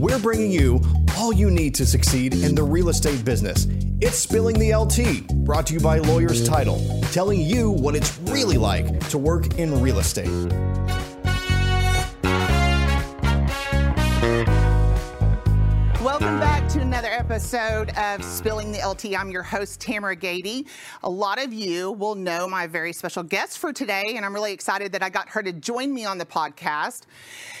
we're bringing you all you need to succeed in the real estate business. It's Spilling the LTea, brought to you by Lawyers Title, telling you what it's really like to work in real estate. Episode of Spilling the LTea. I'm your host, Tamera Gaede. A lot of you will know my very special guest for today, and I'm really excited that I got her to join me on the podcast.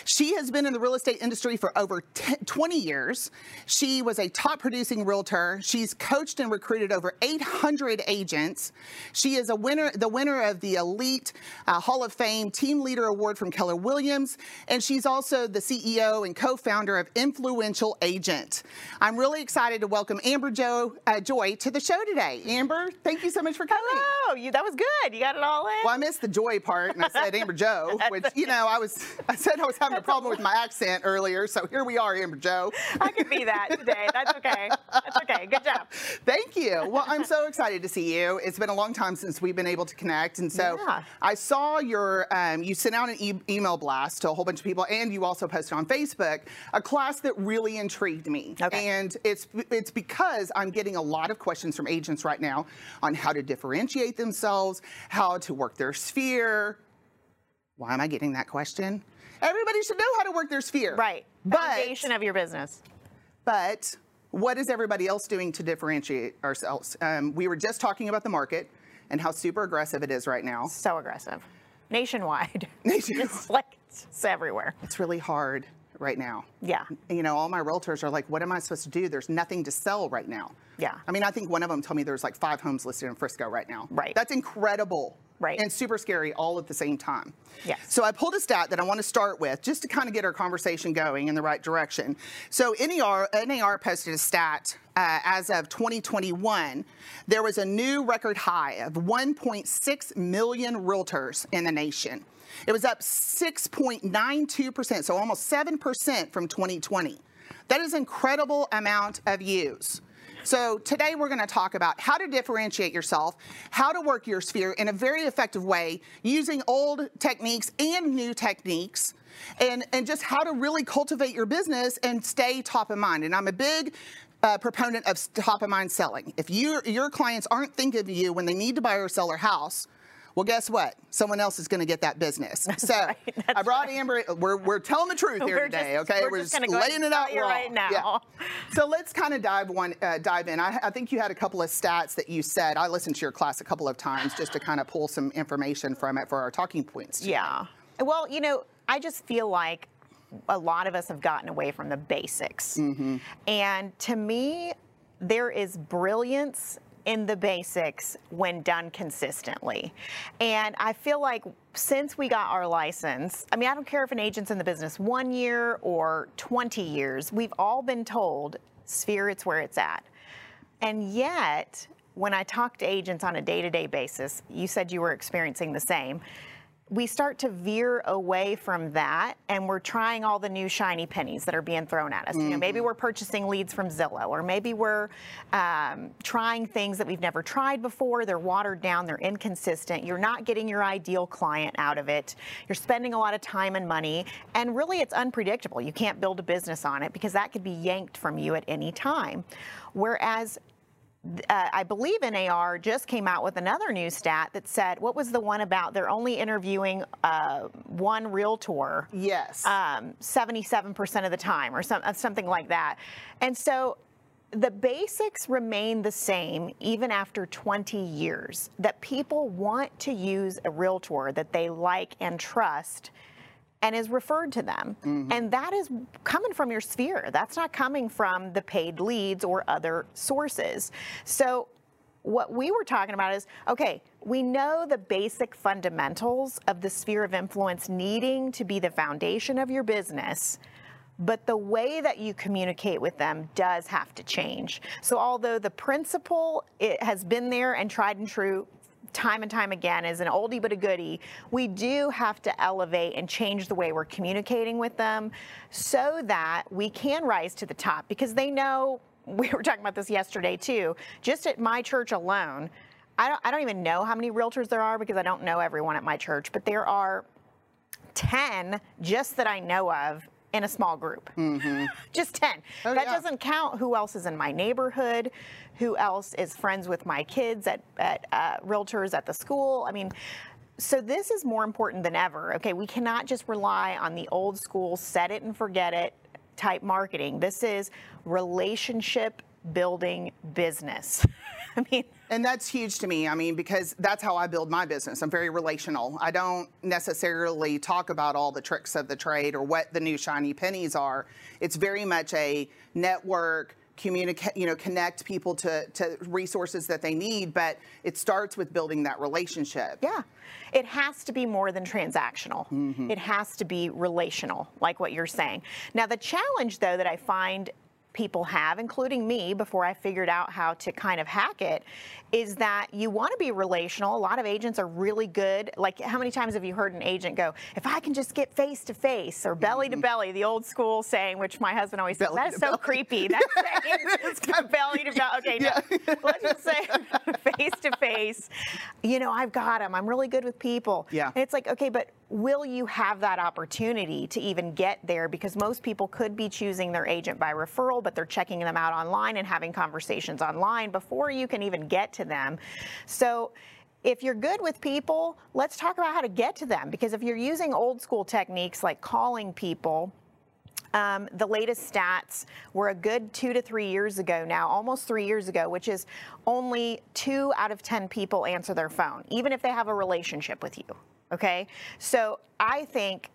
She has been in the real estate industry for over 10, 20 years. She was a top producing realtor. She's coached and recruited over 800 agents. She is a winner, the winner of the Elite uh, Hall of Fame Team Leader Award from Keller Williams, and she's also the CEO and co-founder of Influential Agent. I'm really excited to welcome Amber Joe uh, Joy to the show today. Amber, thank you so much for coming. Hello, you, that was good. You got it all in. Well, I missed the joy part, and I said Amber Joe, which you know I was. I said I was having a problem with my accent earlier, so here we are, Amber Joe. I could be that today. That's okay. That's okay. Good job. Thank you. Well, I'm so excited to see you. It's been a long time since we've been able to connect, and so Yeah. I saw your. Um, you sent out an e- email blast to a whole bunch of people, and you also posted on Facebook a class that really intrigued me. Okay. And it's it's because I'm getting a lot of questions from agents right now on how to differentiate themselves, how to work their sphere. Why am I getting that question? Everybody should know how to work their sphere. Right. But Foundation of your business. but what is everybody else doing to differentiate ourselves? Um, we were just talking about the market and how super aggressive it is right now. So aggressive. Nationwide. Nationwide. It's like it's everywhere. It's really hard right now. Yeah. You know, all my realtors are like, what am I supposed to do? There's nothing to sell right now. Yeah. I mean, I think one of them told me there's like five homes listed in Frisco right now. Right. That's incredible. Right. And super scary all at the same time. Yes. So I pulled a stat that I want to start with just to kind of get our conversation going in the right direction. So NAR, NAR posted a stat uh, as of 2021. There was a new record high of 1.6 million realtors in the nation. It was up 6.92%, so almost 7% from 2020. That is an incredible amount of use. So today we're going to talk about how to differentiate yourself, how to work your sphere in a very effective way using old techniques and new techniques. And, and just how to really cultivate your business and stay top of mind. And I'm a big uh, proponent of top of mind selling. If you, your clients aren't thinking of you when they need to buy or sell their house, well, guess what? Someone else is going to get that business. So right, I brought Amber. We're, we're telling the truth here We're today, just- okay? we're just just ahead laying it out tell you raw. right now. Yeah. So let's kind of dive one uh, dive in. I, I think you had a couple of stats that you said. I listened to your class a couple of times just to kind of pull some information from it for our talking points. Yeah. Well, you know, I just feel like a lot of us have gotten away from the basics. And to me, there is brilliance in the basics when done consistently. And I feel like since we got our license, I mean, I don't care if an agent's in the business one year or 20 years, we've all been told, sphere, it's where it's at. And yet, when I talk to agents on a day to day basis, you said you were experiencing the same. We start to veer away from that and we're trying all the new shiny pennies that are being thrown at us. You know, maybe we're purchasing leads from Zillow or maybe we're um, trying things that we've never tried before. They're watered down, they're inconsistent. You're not getting your ideal client out of it. You're spending a lot of time and money and really it's unpredictable. You can't build a business on it because that could be yanked from you at any time. Whereas uh, I believe NAR just came out with another new stat that said, what was the one about? They're only interviewing uh, one realtor Yes. um, 77% of the time or some, uh, something like that. And so the basics remain the same even after 20 years that people want to use a realtor that they like and trust and is referred to them. Mm-hmm. And that is coming from your sphere. That's not coming from the paid leads or other sources. So what we were talking about is okay, we know the basic fundamentals of the sphere of influence needing to be the foundation of your business. But the way that you communicate with them does have to change. So, although the principle it has been there and tried and true time and time again is an oldie but a goodie, we do have to elevate and change the way we're communicating with them so that we can rise to the top because they know we were talking about this yesterday too. Just at my church alone, I don't, I don't even know how many realtors there are because I don't know everyone at my church, but there are 10 just that I know of in a small group. Just 10. Mm-hmm. Oh, that yeah. doesn't count who else is in my neighborhood, who else is friends with my kids at, at uh, realtors at the school. I mean, so this is more important than ever. Okay, we cannot just rely on the old school set it and forget it type marketing. This is relationship building business. I mean, And that's huge to me. I mean, because that's how I build my business. I'm very relational. I don't necessarily talk about all the tricks of the trade or what the new shiny pennies are. It's very much a network, communicate, you know, connect people to, to resources that they need. But it starts with building that relationship. Yeah. It has to be more than transactional. Mm-hmm. It has to be relational, like what you're saying. Now, the challenge, though, that I find people have, including me, before I figured out how to kind of hack it, is that you want to be relational. A lot of agents are really good. Like, how many times have you heard an agent go, if I can just get face to face or belly to belly, the old school saying, which my husband always says, Mm-hmm. Belly that is so belly." creepy. That's saying It's kind of- belly to belly. Okay, no. Let's just say face to face. You know, I've got them. I'm really good with people. Yeah. And it's like, okay, but will you have that opportunity to even get there? Because most people could be choosing their agent by referral, but they're checking them out online and having conversations online before you can even get to them. So if you're good with people, let's talk about how to get to them. Because if you're using old school techniques like calling people, um, the latest stats were a good two to three years ago now, almost three years ago, which is only two out of 10 people answer their phone, even if they have a relationship with you. Okay. So I think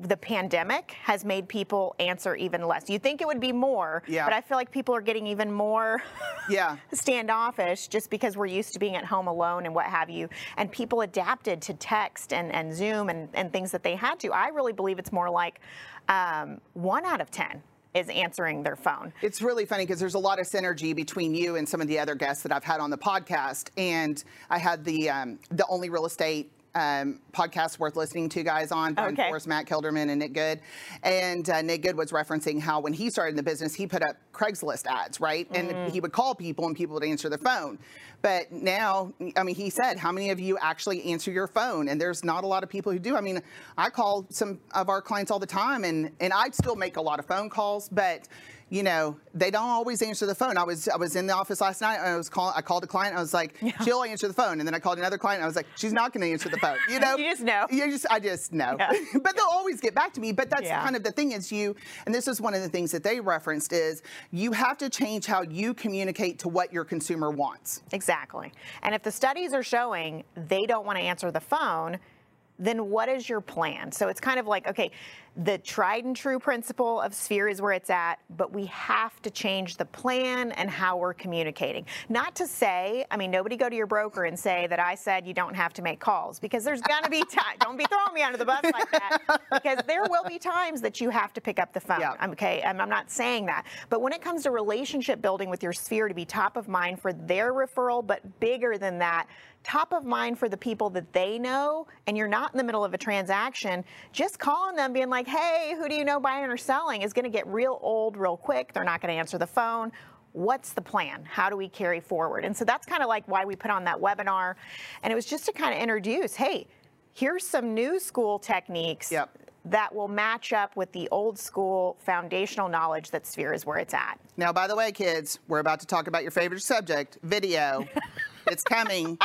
the pandemic has made people answer even less. You think it would be more, Yeah. but I feel like people are getting even more Yeah. standoffish just because we're used to being at home alone and what have you. And people adapted to text and, and Zoom and, and things that they had to. I really believe it's more like um, one out of 10 is answering their phone. It's really funny because there's a lot of synergy between you and some of the other guests that I've had on the podcast. And I had the um, the only real estate um, podcast worth listening to guys on, Brian Okay. Forrest, Matt Kilderman, and Nick Good. And uh, Nick Good was referencing how when he started in the business, he put up Craigslist ads, right? And he would call people and people would answer the phone. But now, I mean, he said, how many of you actually answer your phone? And there's not a lot of people who do. I mean, I call some of our clients all the time, and and I still make a lot of phone calls, but you know, they don't always answer the phone. I was I was in the office last night. And I was calling. I called a client. I was like, she'll answer the phone, and then I called another client. And I was like, she's not going to answer the phone. You know, You just know. You just I just know. Yeah. but they'll always get back to me. But that's Yeah. kind of the thing is you, and this is one of the things that they referenced is you have to change how you communicate to what your consumer wants. Exactly. And if the studies are showing they don't want to answer the phone, then what is your plan? So it's kind of like, okay, the tried and true principle of sphere is where it's at, but we have to change the plan and how we're communicating. Not to say, I mean, nobody go to your broker and say that I said you don't have to make calls because there's going to be time. don't be throwing me under the bus like that because there will be times that you have to pick up the phone. Yeah. I'm okay. I'm, I'm not saying that. But when it comes to relationship building with your sphere to be top of mind for their referral, but bigger than that, top of mind for the people that they know, and you're not in the middle of a transaction, just calling them, being like, hey, who do you know buying or selling is going to get real old real quick. They're not going to answer the phone. What's the plan? How do we carry forward? And so that's kind of like why we put on that webinar. And it was just to kind of introduce hey, here's some new school techniques Yep. that will match up with the old school foundational knowledge that Sphere is where it's at. Now, by the way, kids, we're about to talk about your favorite subject, video. it's coming.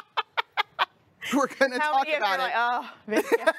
We're going to talk many of you about it. like, oh, video?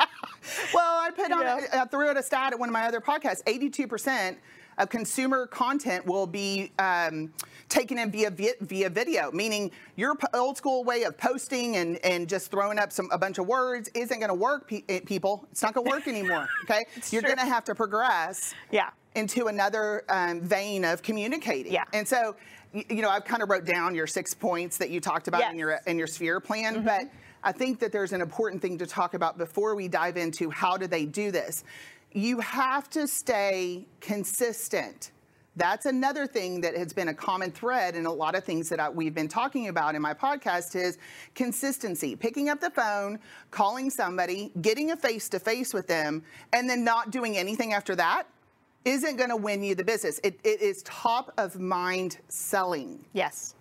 Well, I put on, Yeah. I threw out a stat at one of my other podcasts. 82% of consumer content will be um, taken in via, via video, meaning your old school way of posting and, and just throwing up some a bunch of words isn't going to work, pe- eh, people. It's not going to work anymore. Okay, you're going to have to progress. Yeah. Into another um, vein of communicating. Yeah. And so, you know, I've kind of wrote down your six points that you talked about in your in your sphere plan, but I think that there's an important thing to talk about before we dive into how do they do this. You have to stay consistent. That's another thing that has been a common thread in a lot of things that I, we've been talking about in my podcast is consistency. Picking up the phone, calling somebody, getting a face to face with them, and then not doing anything after that isn't going to win you the business. It, it is top of mind selling. Yes.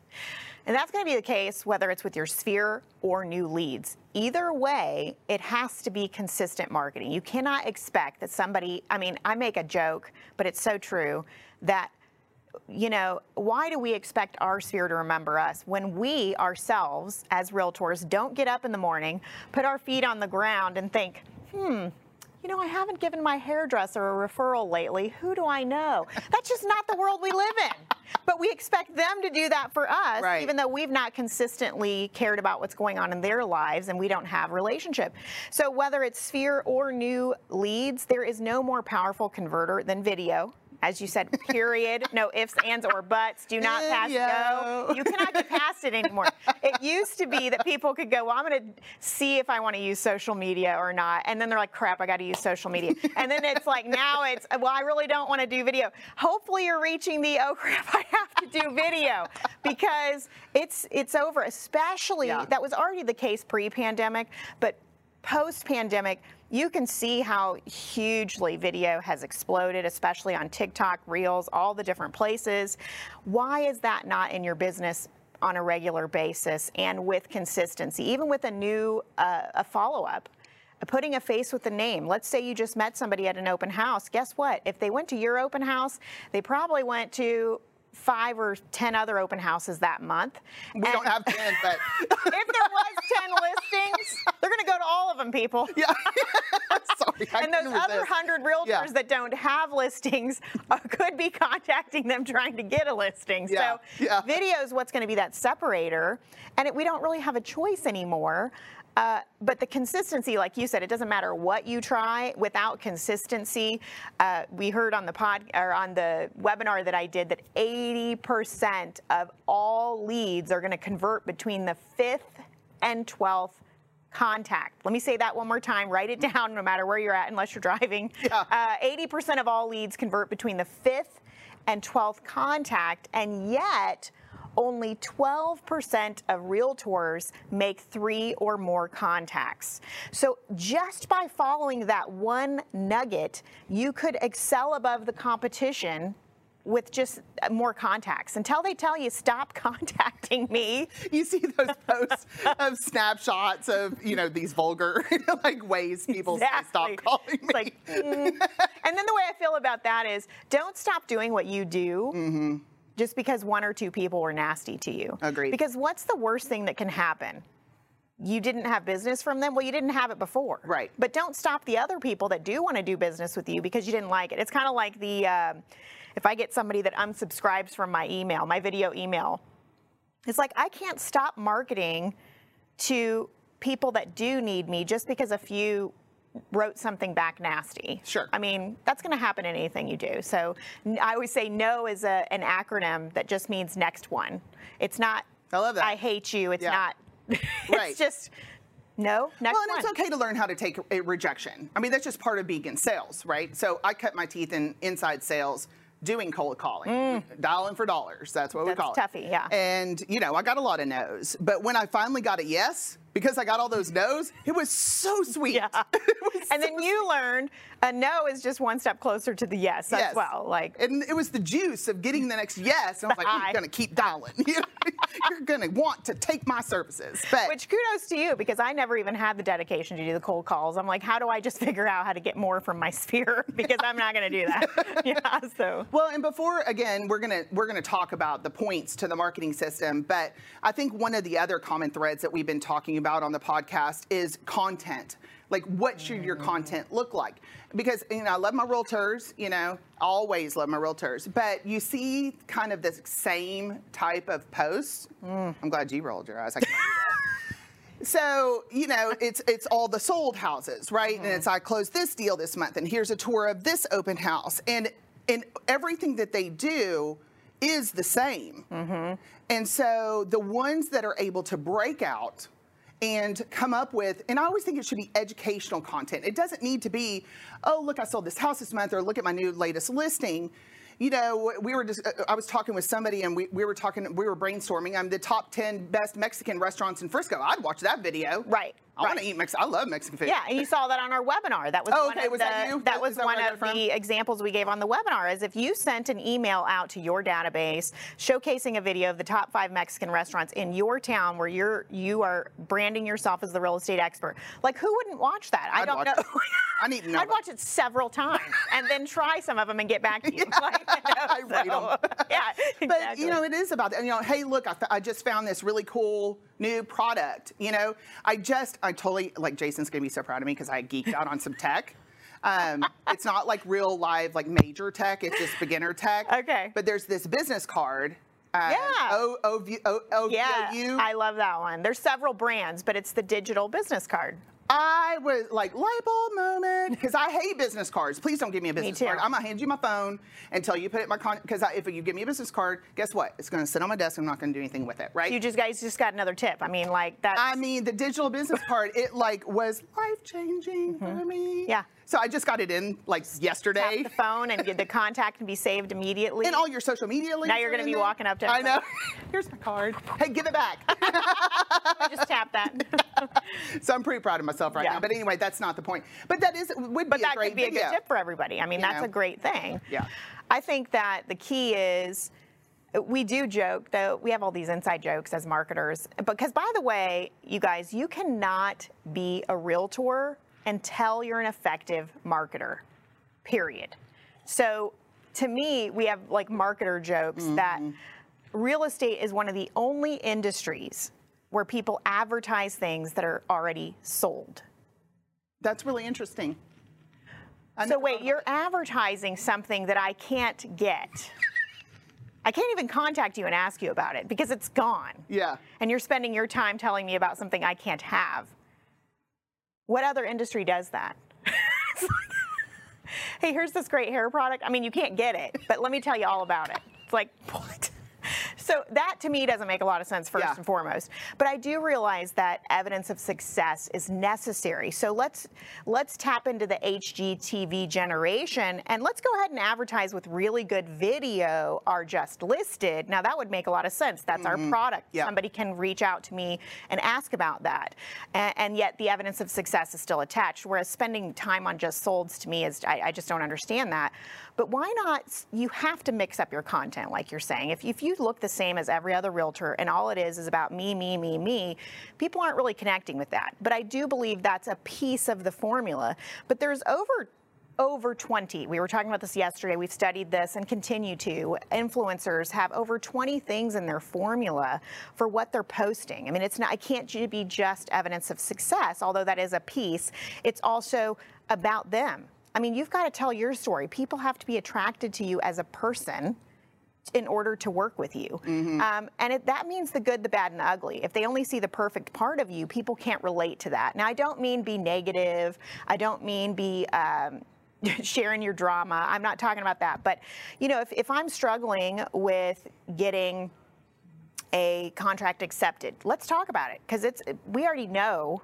And that's going to be the case whether it's with your sphere or new leads. Either way, it has to be consistent marketing. You cannot expect that somebody, I mean, I make a joke, but it's so true that you know, why do we expect our sphere to remember us when we ourselves, as realtors, don't get up in the morning, put our feet on the ground, and think, hmm, you know, I haven't given my hairdresser a referral lately. Who do I know? That's just not the world we live in. But we expect them to do that for us, Right. even though we've not consistently cared about what's going on in their lives and we don't have relationship. So whether it's sphere or new leads, there is no more powerful converter than video. As you said, period. No ifs, ands, or buts. Do not eh, pass go. You cannot get past it anymore. It used to be that people could go, well, I'm going to see if I want to use social media or not. And then they're like, crap, I got to use social media. And then it's like, now it's, well, I really don't want to do video. Hopefully you're reaching the, oh crap, I have to do video because it's, it's over, especially Yeah. that was already the case pre-pandemic, but post-pandemic, you can see how hugely video has exploded, especially on TikTok, Reels, all the different places. Why is that not in your business on a regular basis and with consistency, even with a new uh, a follow-up? Putting a face with a name. Let's say you just met somebody at an open house. Guess what? If they went to your open house, they probably went to five or ten other open houses that month. We don't have 10, but if there was 10 listings, they're going to go to all of them, people. yeah. Sorry. And those other. 100 realtors Yeah. that don't have listings uh, could be contacting them trying to get a listing. Yeah, So, yeah. video is what's going to be that separator. And it, we don't really have a choice anymore. Uh, but the consistency, like you said, it doesn't matter what you try. Without consistency, uh, we heard on the pod or on the webinar that I did that 80% of all leads are going to convert between the fifth and 12th contact. Let me say that one more time. Write it down, no matter where you're at, unless you're driving. Yeah. Uh, 80% of all leads convert between the fifth and 12th contact, and yet only 12% of realtors make three or more contacts. So just by following that one nugget, you could excel above the competition with just uh, more contacts until they tell you stop contacting me You see those posts of snapshots of, you know, these vulgar like ways people say stop calling me. Like, mm. and then the way I feel about that is, don't stop doing what you do just because one or two people were nasty to you. Agreed. Because what's the worst thing that can happen? You didn't have business from them. Well, you didn't have it before. Right. But don't stop the other people that do want to do business with you because you didn't like it. It's kind of like the um if I get somebody that unsubscribes from my email, my video email. It's like I can't stop marketing to people that do need me just because a few wrote something back nasty. Sure. I mean, that's going to happen in anything you do. So I always say no is a, an acronym that just means next one. It's not I love that. I hate you. It's Yeah. not it's Right. just no, next one. Well, and one. it's okay to learn how to take a rejection. I mean, that's just part of being in sales, right? So I cut my teeth in inside sales doing cold calling, dialing for dollars. That's what we Mm. That's call it. toughy, yeah. And, you know, I got a lot of no's. But when I finally got a yes, because I got all those no's, it was so sweet. Yeah. And so then you learned a no is just one step closer to the yes, as Yes. well. Like and it was the juice of getting the next yes. And I was like, you're going to keep dialing. You're going to want to take my services. But Which kudos to you because I never even had the dedication to do the cold calls. I'm like, how do I just figure out how to get more from my sphere? Because I'm not going to do that. yeah. So Well, and before again, we're gonna we're gonna talk about the points to the marketing system, but I think one of the other common threads that we've been talking about on the podcast is content. Like, what should your mm-hmm. content look like? Because you know, I love my realtors. You know, always love my realtors. But you see, kind of this same type of posts. Mm. I'm glad you rolled your eyes. I can't do that. So you know, it's it's all the sold houses, right? And it's mm-hmm. I closed this deal this month, and here's a tour of this open house, and and everything that they do is the same. Mm-hmm. And so the ones that are able to break out and come up with, and I always think it should be educational content. It doesn't need to be, oh look, I sold this house this month, or look at my new latest listing you know, we were just, uh, I was talking with somebody and we, we were talking, we were brainstorming. I'm the top 10 best Mexican restaurants in Frisco. I'd watch that video. Right. I want to eat Mexican. I love Mexican food. Yeah, and you saw that on our webinar. That was Oh, one okay, of was the, that you? That was that one of the examples we gave on the webinar. Is if you sent an email out to your database showcasing a video of the top five Mexican restaurants in your town where you're you are branding yourself as the real estate expert, like who wouldn't watch that? I I'd don't know. I need to know I'd watch it several times and then try some of them and get back to you. Like, you know, I rate 'em. so, Yeah, But exactly. you know, it is about that. You know, hey, look, I, I just found this really cool new product. You know, I just, I totally like. Jason's gonna be so proud of me because I geeked out on some tech. Um, it's not like real live, like major tech. It's just beginner tech. Okay. But there's this business card. Um, Yeah. O O V O O V yeah, O U. I love that one. There's several brands, but it's the digital business card. I was like light bulb moment because I hate business cards. Please don't give me a business too. card. I'm gonna hand you my phone until you put it in my con. Because if you give me a business card, guess what? It's gonna sit on my desk. I'm not gonna do anything with it, right? You just guys just got another tip. I mean, like that. I mean, the digital business card, it like was life changing mm-hmm. for me. Yeah. So I just got it in like yesterday. tap the phone and get the contact can be saved immediately. And all your social media links. Now you're gonna be there. walking up to I know. Here's my card. Hey, give it back. just tap that. so I'm pretty proud of myself right Yeah. now. But anyway, that's not the point. But that is would but be a that great could be a good tip for everybody. I mean, You that's know? a great thing. Yeah. I think that the key is we do joke though we have all these inside jokes as marketers because by the way you guys you cannot be a realtor until you're an effective marketer period so to me we have like marketer jokes mm-hmm. that real estate is one of the only industries where people advertise things that are already sold That's really interesting. I So wait, you're advertising something that I can't get. I can't even contact you and ask you about it because it's gone. Yeah. And you're spending your time telling me about something I can't have. What other industry does that? Hey, here's this great hair product. I mean, you can't get it, but let me tell you all about it. It's like, what? So that to me doesn't make a lot of sense first Yeah. and foremost. But I do realize that evidence of success is necessary. So let's let's tap into the HGTV generation and let's go ahead and advertise with really good video are just listed. Now that would make a lot of sense. That's our mm-hmm. product. Yeah. Somebody can reach out to me and ask about that. And, and yet the evidence of success is still attached. Whereas spending time on just solds to me is I, I just don't understand that. But why not? You have to mix up your content, like you're saying. If, if you look the same as every other realtor and all it is is about me, me, me, me, people aren't really connecting with that. But I do believe that's a piece of the formula. But there's over over 20. We were talking about this yesterday. We've studied this and continue to. Influencers have over 20 things in their formula for what they're posting. I mean, it's not, it can't be just evidence of success, although that is a piece. It's also about them. I mean, you've got to tell your story. People have to be attracted to you as a person in order to work with you. Um, and it, that means the good, the bad, and the ugly. If they only see the perfect part of you, people can't relate to that. Now, I don't mean be negative. I don't mean be. Um, sharing your drama i'm not talking about that but you know if, if i'm struggling with getting a contract accepted let's talk about it because it's we already know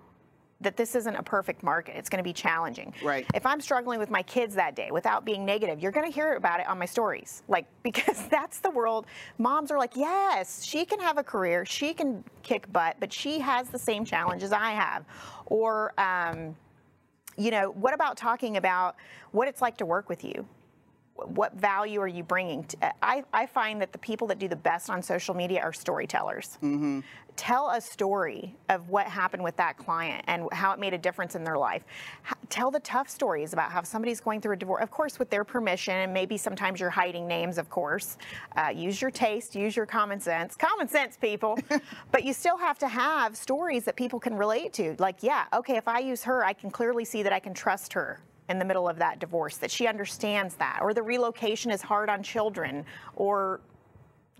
that this isn't a perfect market. It's going to be challenging. Right. If I'm struggling with my kids that day without being negative, you're going to hear about it on my stories. Like, because that's the world. Moms are like, yes, she can have a career, she can kick butt, but she has the same challenges I have. Or, um, you know, what about talking about what it's like to work with you? What value are you bringing? I, I find that the people that do the best on social media are storytellers. Tell a story of what happened with that client and how it made a difference in their life. Tell the tough stories about how somebody's going through a divorce, of course, with their permission, and maybe sometimes you're hiding names, of course. Uh, use your taste, use your common sense. Common sense, people. but you still have to have stories that people can relate to. Like, yeah, okay, if I use her, I can clearly see that I can trust her in the middle of that divorce, that she understands that, or the relocation is hard on children, or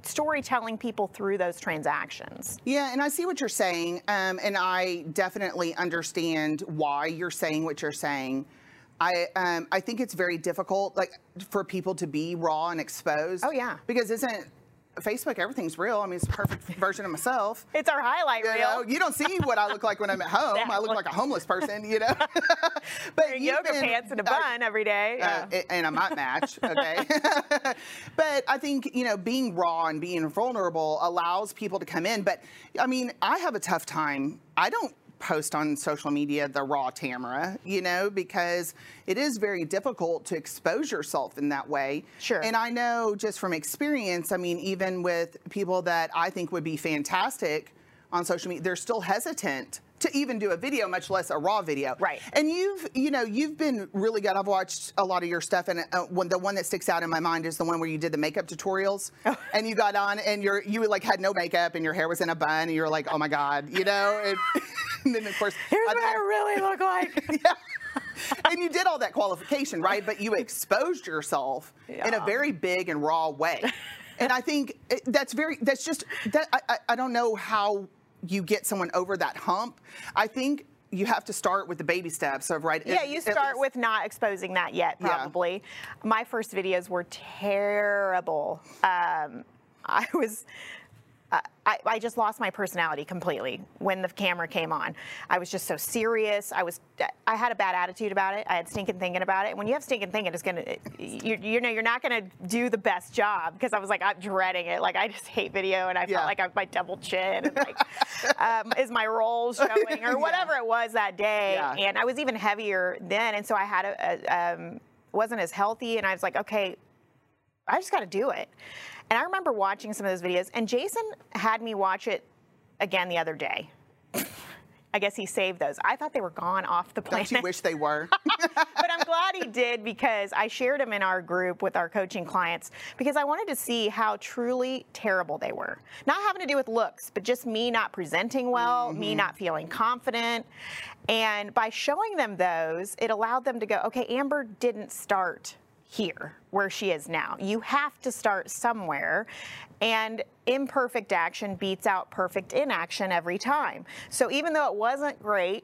storytelling people through those transactions. Yeah, and I see what you're saying, um, and I definitely understand why you're saying what you're saying. I um, I think it's very difficult, like for people to be raw and exposed. Oh, yeah. because isn't Facebook everything's real? I mean, it's a perfect version of myself. It's our highlight You reel. know, you don't see what I look like when I'm at home. I look like a homeless person, you know. but Wearing you've yoga been- pants and a bun every day. uh, Yeah. and I might match, okay? but I think, you know, being raw and being vulnerable allows people to come in. But I mean, I have a tough time. I don't post on social media the raw Tamera, you know, because it is very difficult to expose yourself in that way. Sure. And I know just from experience, I mean, even with people that I think would be fantastic on social media, they're still hesitant to even do a video, much less a raw video. Right. And you've, you know, you've been really good. I've watched a lot of your stuff, and uh, when the one that sticks out in my mind is the one where you did the makeup tutorials, Oh. and you got on, and you're you like had no makeup, and your hair was in a bun, and you're like, oh my god, you know. And, and then of course, Here's what I really look like. yeah. and you did all that qualification, right? But you exposed yourself in a very big and raw way. And I think that's very, that's just, that I, I, I don't know how you get someone over that hump. I think you have to start with the baby steps of, right? Yeah, you start with not exposing that yet, Yeah. probably. My first videos were terrible. Um, I was. I, I- I just lost my personality completely when the camera came on. I was just so serious. I was, I had a bad attitude about it. I had stinking thinking about it. And When you have stinking thinking, it's gonna, you, you know, you're not gonna do the best job because I was like, I'm dreading it. Like I just hate video, and I Yeah. felt like I have my double chin, and like, um, is my roll showing or whatever it was that day. Yeah. And I was even heavier then, and so I had a, a um, wasn't as healthy, and I was like, okay, I just got to do it. And I remember watching some of those videos, and Jason had me watch it again the other day. I guess he saved those. I thought they were gone off the planet. Don't you wish they were? but I'm glad he did because I shared them in our group with our coaching clients because I wanted to see how truly terrible they were. Not having to do with looks, but just me not presenting well, me mm-hmm. not feeling confident. And by showing them those, it allowed them to go, okay, Amber didn't start here where she is now. You have to start somewhere. And imperfect action beats out perfect inaction every time. So even though it wasn't great,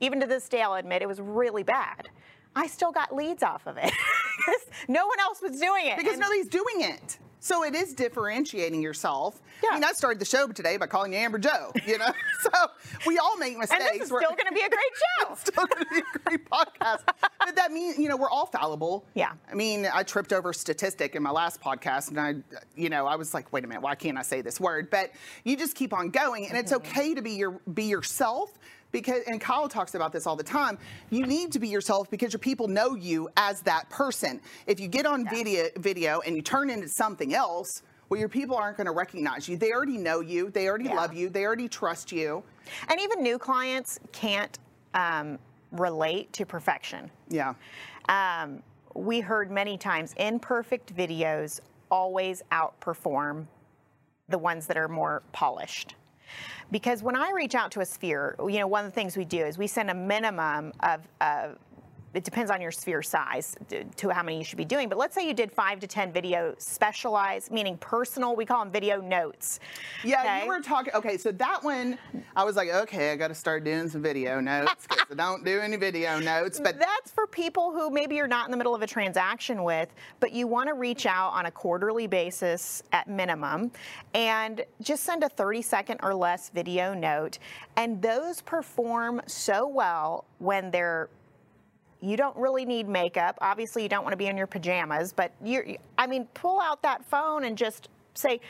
even to this day, I'll admit it was really bad. I still got leads off of it no one else was doing it. because And- nobody's doing it. So it is differentiating yourself. I mean, I started the show today by calling you Amber Joe, you know? so we all make mistakes. and this is We're- still going to be a great show. still going to be a great podcast. but that means, you know, we're all fallible. Yeah. I mean, I tripped over a statistic in my last podcast, and I, you know, I was like, wait a minute, why can't I say this word? But you just keep on going, and it's Mm-hmm. okay to be your be yourself. Because, and Kyle talks about this all the time. You need to be yourself because your people know you as that person. If you get on video, video and you turn into something else, well, your people aren't going to recognize you. They already know you. They already Yeah. love you. They already trust you. And even new clients can't um, relate to perfection. Yeah. Um, we heard many times imperfect videos always outperform the ones that are more polished. Because when I reach out to a sphere, you know, one of the things we do is we send a minimum of, of it depends on your sphere size to- to how many you should be doing. But let's say you did five to 10 video specialized, meaning personal, we call them video notes. Yeah, Okay? you were talking. Okay, so that one, I was like, okay, I got to start doing some video notes because I don't do any video notes. But that's for people who maybe you're not in the middle of a transaction with, but you want to reach out on a quarterly basis at minimum and just send a 30 second or less video note. And those perform so well when they're you don't really need makeup. Obviously, you don't want to be in your pajamas, but you're, I mean, pull out that phone and just say,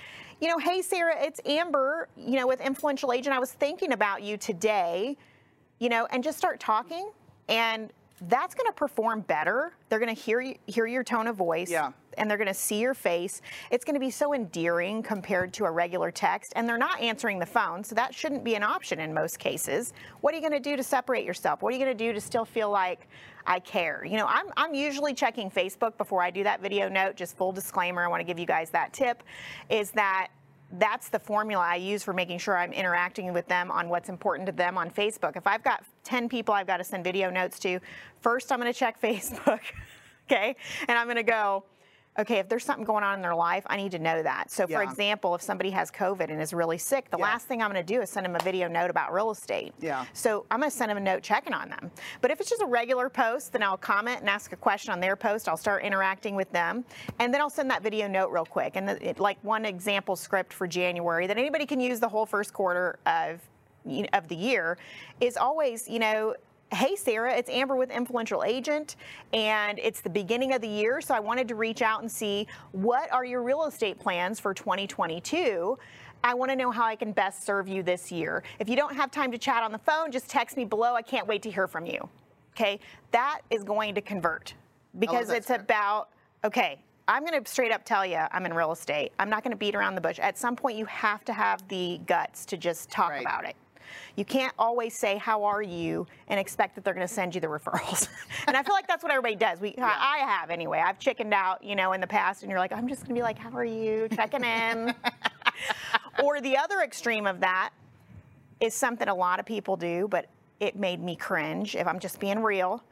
you know, hey, Sarah, it's Amber, you know, with Influential Agent. I was thinking about you today, you know, and just start talking. And that's going to perform better. They're going to hear hear your tone of voice. Yeah. And they're going to see your face. It's going to be so endearing compared to a regular text. And they're not answering the phone, so that shouldn't be an option in most cases. What are you going to do to separate yourself? What are you going to do to still feel like I care? You know, I'm, I'm usually checking Facebook before I do that video note. Just full disclaimer, I want to give you guys that tip is that that's the formula I use for making sure I'm interacting with them on what's important to them on Facebook. If I've got 10 people I've got to send video notes to, first I'm going to check Facebook, okay? And I'm going to go, okay, if there's something going on in their life, I need to know that. So, for example, if somebody has COVID and is really sick, the Yeah. last thing I'm going to do is send them a video note about real estate. Yeah. So, I'm going to send them a note checking on them. But if it's just a regular post, then I'll comment and ask a question on their post. I'll start interacting with them. And then I'll send that video note real quick. And the, it, like one example script for January that anybody can use the whole first quarter of of the year is always, you know, Hey Sarah, it's Amber with Influential Agent, and it's the beginning of the year, so I wanted to reach out and see what are your real estate plans for 2022. I want to know how I can best serve you this year. If you don't have time to chat on the phone, just text me below. I can't wait to hear from you. Okay, that is going to convert because it's about okay. I'm going to straight up tell you I'm in real estate. I'm not going to beat around the bush. At some point, you have to have the guts to just talk Right. about it. You can't always say how are you and expect that they're going to send you the referrals. and I feel like that's what everybody does. We, I, I have anyway. I've chickened out, you know, in the past, and you're like, I'm just going to be like, how are you? Checking in. or the other extreme of that is something a lot of people do, but it made me cringe. If I'm just being real.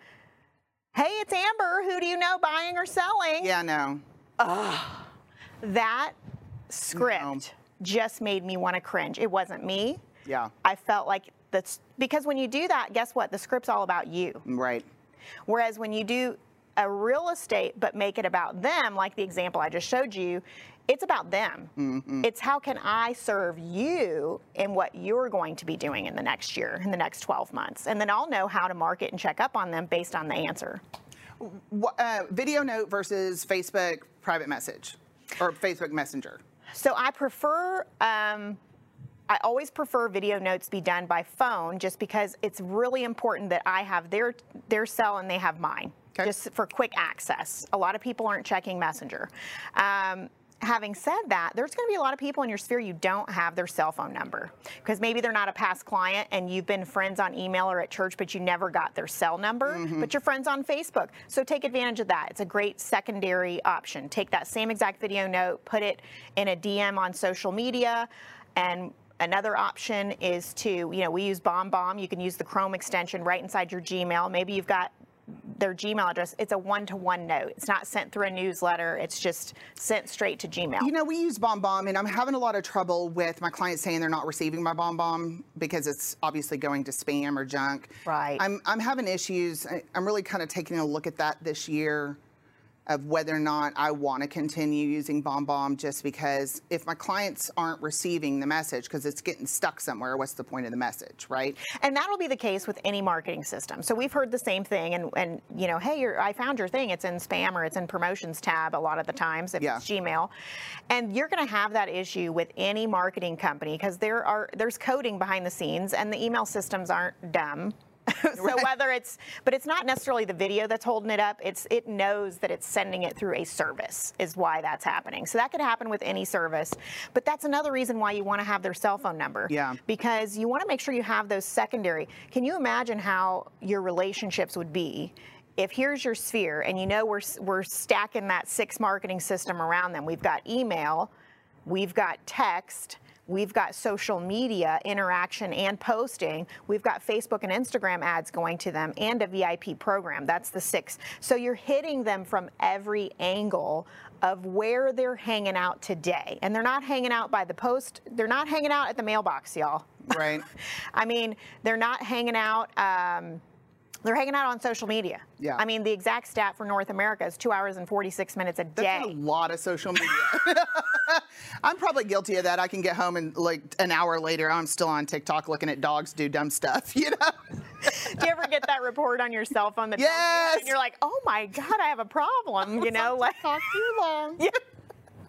Hey, it's Amber. Who do you know buying or selling? Yeah, no. That script No. just made me want to cringe. It wasn't me. Yeah. I felt like that's because when you do that, guess what? The script's all about you. Right. Whereas when you do a real estate but make it about them, like the example I just showed you, it's about them. Mm-hmm. It's how can I serve you in what you're going to be doing in the next year, in the next 12 months. And then I'll know how to market and check up on them based on the answer. Uh, video note versus Facebook private message or Facebook Messenger. So I prefer, um, I always prefer video notes be done by phone just because it's really important that I have their their cell and they have mine, Okay. just for quick access. A lot of people aren't checking Messenger. Um, having said that, there's going to be a lot of people in your sphere you don't have their cell phone number because maybe they're not a past client and you've been friends on email or at church, but you never got their cell number, but you're friends on Facebook. So take advantage of that. It's a great secondary option. Take that same exact video note, put it in a DM on social media, and Another option is to, you know, we use BombBomb. You can use the Chrome extension right inside your Gmail. Maybe you've got their Gmail address. It's a one-to-one note. It's not sent through a newsletter. It's just sent straight to Gmail. You know, we use BombBomb, and I'm having a lot of trouble with my clients saying they're not receiving my BombBomb because it's obviously going to spam or junk. Right. I'm, I'm having issues. I- I'm really kind of taking a look at that this year of whether or not I want to continue using BombBomb just because if my clients aren't receiving the message because it's getting stuck somewhere, what's the point of the message, right? And that'll be the case with any marketing system. So we've heard the same thing, and, and you know, hey, I found your thing. It's in spam or it's in promotions tab a lot of the times if Yeah. it's Gmail, and you're going to have that issue with any marketing company because there are there's coding behind the scenes, and the email systems aren't dumb. so whether it's but it's not necessarily the video that's holding it up it's it knows that it's sending it through a service is why that's happening so that could happen with any service but that's another reason why you want to have their cell phone number Yeah. because you want to make sure you have those secondary. Can you imagine how your relationships would be if here's your sphere and you know we're we're stacking that six marketing system around them. We've got email, we've got text, we've got social media interaction and posting, we've got Facebook and Instagram ads going to them and a VIP program. That's the six. So you're hitting them from every angle of where they're hanging out today. And they're not hanging out by the post, they're not hanging out at the mailbox, y'all. Right. I mean, they're not hanging out. Um, they're hanging out on social media. Yeah. I mean, the exact stat for North America is two hours and 46 minutes a day. That's a lot of social media. I'm probably guilty of that. I can get home and like an hour later, I'm still on TikTok looking at dogs do dumb stuff. You know? Do you ever get that report on your cell phone that tells you Yes. and you're like, oh my God, I have a problem, you know? Like, Talk too long. Yeah.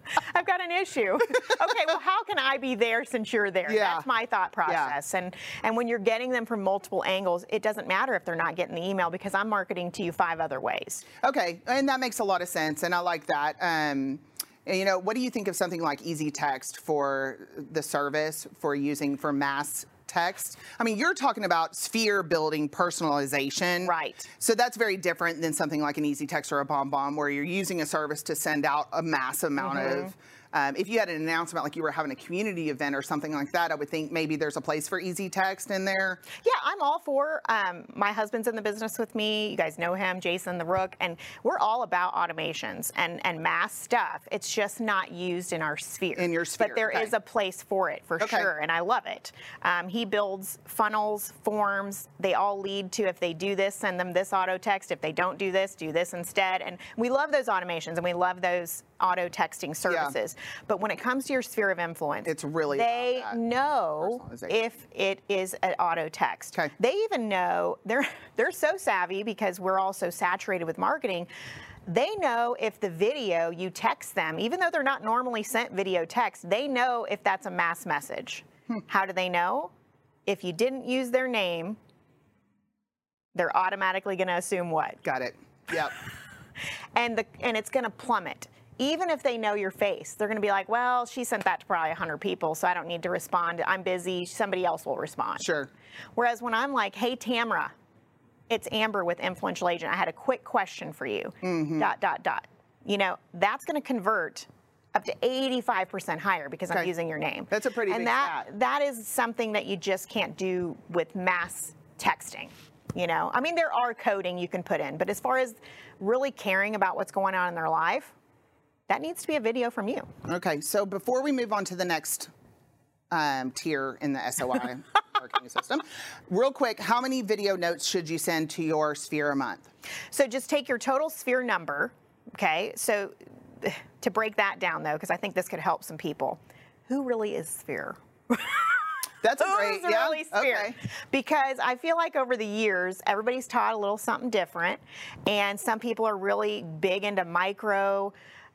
I've got an issue. okay, well, how can I be there since you're there? Yeah. That's my thought process. And and when you're getting them from multiple angles, it doesn't matter if they're not getting the email because I'm marketing to you five other ways. Okay, and that makes a lot of sense, and I like that. Um, you know, what do you think of something like Easy Text for the service for using for mass text? I mean, you're talking about sphere building personalization, Right. So that's very different than something like an Easy Text or a BombBomb, where you're using a service to send out a mass amount of. Mm-hmm. Um, if you had an announcement like you were having a community event or something like that, I would think maybe there's a place for Easy Text in there. Yeah, I'm all for. Um, my husband's in the business with me. You guys know him, Jason the Rook, and we're all about automations and and mass stuff. It's just not used in our sphere. In your sphere, but there is okay. a place for it for Okay. sure, and I love it. Um, he builds funnels, forms. They all lead to if they do this, send them this auto text. If they don't do this, do this instead. And we love those automations, and we love those auto texting services. But when it comes to your sphere of influence, It's really they know if it is an auto text. Okay. They even know they're they're so savvy because we're all so saturated with marketing. they know if the video you text them, even though they're not normally sent video text, they know if that's a mass message. Hmm. How do they know? If you didn't use their name, they're automatically going to assume what? Got it. Yep. and the and it's going to plummet. Even if they know your face, they're going to be like, "Well, she sent that to probably 100 people, so I don't need to respond. I'm busy. Somebody else will respond." Sure. Whereas when I'm like, "Hey, Tamra, it's Amber with Influential Agent. I had a quick question for you." Mm-hmm. Dot dot dot. You know, that's going to convert up to 85% higher because I'm using your name. That's a pretty and that stat. that is something that you just can't do with mass texting. You know, I mean, there are coding you can put in, but as far as really caring about what's going on in their life, that needs to be a video from you. Okay, so before we move on to the next um, tier in the SOI marketing system, real quick, how many video notes should you send to your sphere a month? So just take your total sphere number, okay? So to break that down though, because I think this could help some people. Who really is sphere? That's a great, yeah. really sphere? Okay. Because I feel like over the years, everybody's taught a little something different, and some people are really big into micro,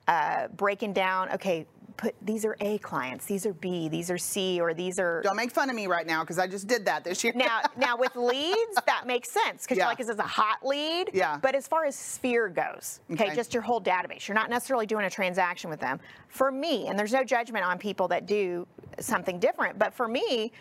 uh, breaking down. Okay, put these are A clients, these are B, these are C, or these are Don't make fun of me right now because I just did that this year. now, now with leads, that makes sense because Yeah. you're like, is this a hot lead? Yeah. But as far as Sphere goes, okay, Okay. just your whole database, you're not necessarily doing a transaction with them. For me, and there's no judgment on people that do something different, but for me,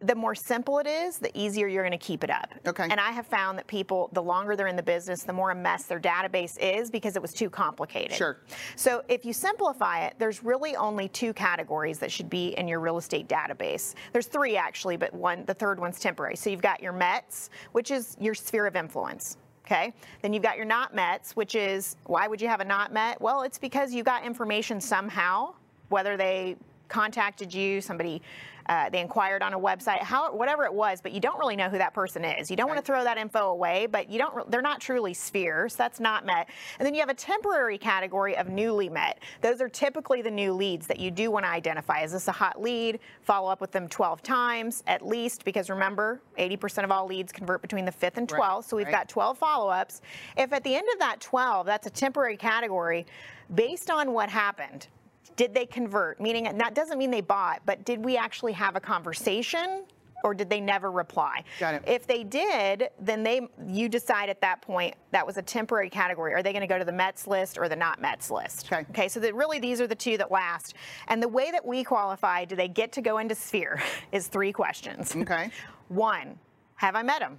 the more simple it is, the easier you're going to keep it up. Okay. And I have found that people, the longer they're in the business, the more a mess their database is because it was too complicated. Sure. So if you simplify it, there's really only two categories that should be in your real estate database. There's three actually, but one, the third one's temporary. So you've got your METs, which is your sphere of influence. Okay. Then you've got your not METs, which is why would you have a not MET? Well, it's because you got information somehow, whether they contacted you, somebody uh, they inquired on a website, how whatever it was, but you don't really know who that person is. You don't want to throw that info away, but you don't. They're not truly spheres. That's not met. And then you have a temporary category of newly met. Those are typically the new leads that you do want to identify. Is this a hot lead? Follow up with them 12 times at least, because remember, 80% of all leads convert between the fifth and 12th. so we've right. got 12 follow-ups. If at the end of that 12, that's a temporary category, based on what happened, did they convert? Meaning that doesn't mean they bought, but did we actually have a conversation? Or did they never reply? Got it. If they did, then they you decide at that point that was a temporary category. Are they going to go to the Mets list or the not Mets list? Okay. Okay. So that really these are the two that last. And the way that we qualify, do they get to go into Sphere? Is three questions. Okay. One, have I met him?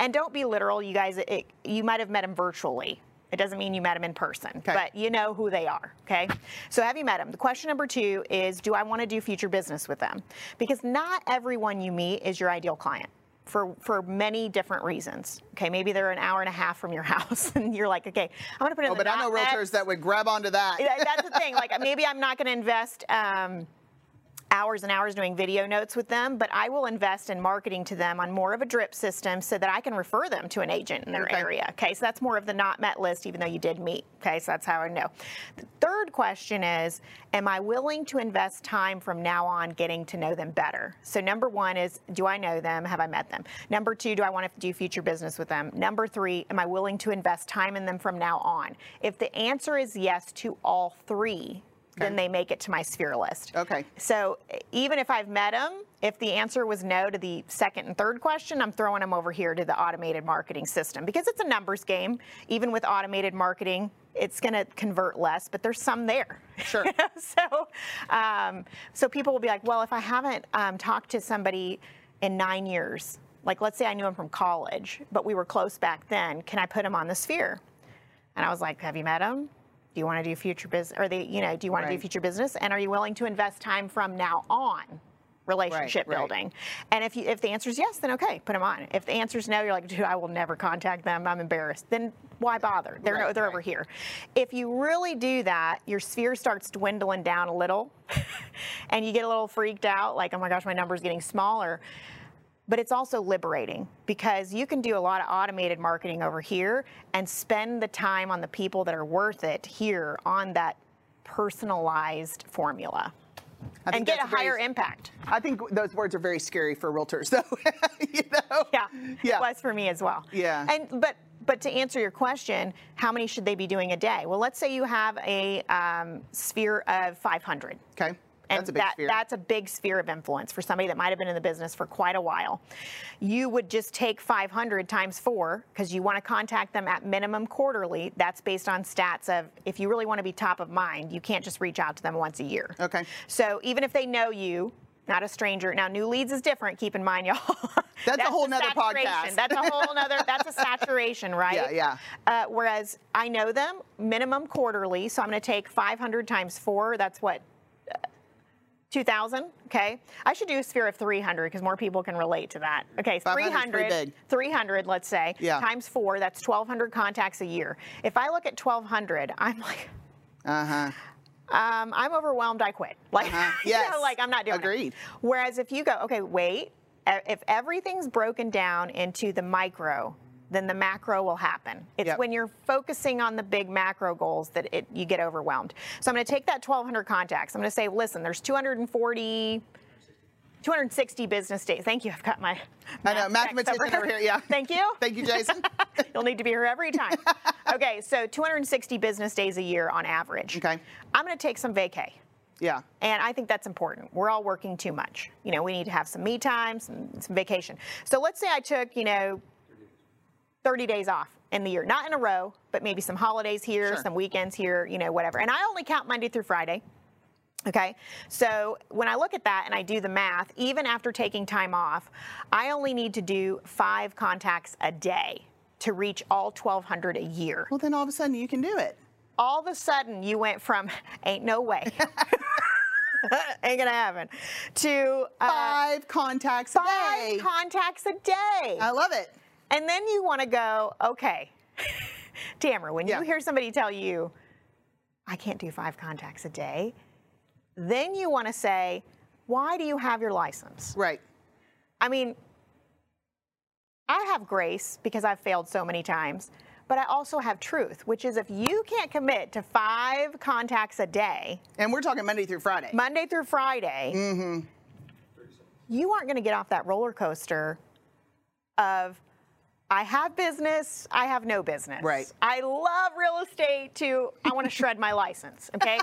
And don't be literal, you guys. It, you might have met him virtually. It doesn't mean you met them in person, Okay. but you know who they are. Okay. So have you met them? The question number two is, do I want to do future business with them? Because not everyone you meet is your ideal client. For, for many different reasons. Okay, maybe they're an hour and a half from your house, and you're like, okay, I'm gonna put in Oh, the but I know realtors that would grab onto that. That's the thing. Like maybe I'm not going to invest um, hours and hours doing video notes with them, but I will invest in marketing to them on more of a drip system so that I can refer them to an agent in their Okay. area. Okay, so that's more of the not met list, even though you did meet. Okay, so that's how I know. The third question is, am I willing to invest time from now on getting to know them better? So number one is, do I know them? Have I met them? Number two, do I want to do future business with them? Number three, am I willing to invest time in them from now on? If the answer is yes to all three, then they make it to my sphere list. Okay. So even if I've met them, if the answer was no to the second and third question, I'm throwing them over here to the automated marketing system because it's a numbers game. Even with automated marketing, it's going to convert less, but there's some there. Sure. so, um, so people will be like, well, if I haven't um, talked to somebody in nine years, like let's say I knew him from college, but we were close back then, can I put him on the sphere? And I was like, have you met him? Do you want to do future business? Or the, you know, do you want to do future business? And are you willing to invest time from now on? Relationship right. building, and if you, if the answer is yes, then okay, put them on. If the answer is no, you're like, dude, I will never contact them. I'm embarrassed. Then why bother? They're Right, they're right. over here. If you really do that, your sphere starts dwindling down a little, and you get a little freaked out, like, oh my gosh, my number's getting smaller but it's also liberating because you can do a lot of automated marketing over here and spend the time on the people that are worth it here on that personalized formula I and get a that's very- higher impact. I think those words are very scary for realtors, though. you know? Yeah, Yeah. it was for me as well. Yeah. And but but to answer your question, how many should they be doing a day? Well, let's say you have a um, sphere of 500. Okay. And That's a big that, sphere. that's a big sphere of influence for somebody that might have been in the business for quite a while. You would just take 500 times four because you want to contact them at minimum quarterly. That's based on stats of if you really want to be top of mind, you can't just reach out to them once a year. Okay. So even if they know you, not a stranger. Now, new leads is different. Keep in mind, y'all. That's a whole the nother podcast. That's a whole nother. That's a saturation, right? Yeah, yeah. Uh, whereas I know them minimum quarterly, so I'm going to take 500 times four. That's what. Uh, 2000 okay i should do a sphere of 300 because more people can relate to that okay 500 's 300 big. 300 let's say Yeah. times four that's 1200 contacts a year if i look at 1200 i'm like Uh huh. um, I'm overwhelmed. I quit. Like, Uh-huh. you know, like I'm not doing Agreed. it. Whereas if you go, okay, wait, if everything's broken down into the micro, then the macro will happen. It's Yep. when you're focusing on the big macro goals that it, you get overwhelmed. So I'm going to take that 1,200 contacts. I'm going to say, listen, there's 240. 260 business days. Thank you. I've got my. I know, mathematician over here, yeah. Thank you. Thank you, Jason. You'll need to be here every time. okay, so 260 business days a year on average. Okay. I'm going to take some vacay. yeah. And I think that's important. We're all working too much. You know, we need to have some me time, some, some vacation. So let's say I took, you know, 30 days off in the year, not in a row, but maybe some holidays here, Sure. some weekends here, you know, whatever. And I only count Monday through Friday. Okay, so when I look at that and I do the math, even after taking time off, I only need to do five contacts a day to reach all 1,200 a year. Well, then all of a sudden you can do it. All of a sudden, you went from ain't no way, ain't gonna happen, to uh, Five contacts a five day. contacts a day. I love it. And then you want to go, okay, Tamera, when Yeah. you hear somebody tell you, I can't do five contacts a day, then you want to say, why do you have your license? Right. I mean, I have grace because I've failed so many times, but I also have truth, which is if you can't commit to five contacts a day, And we're talking Monday through Friday. Monday through Friday, Mm-hmm. you aren't going to get off that roller coaster of I have business, I have no business. Right. I love real estate to I want to shred my license. Okay.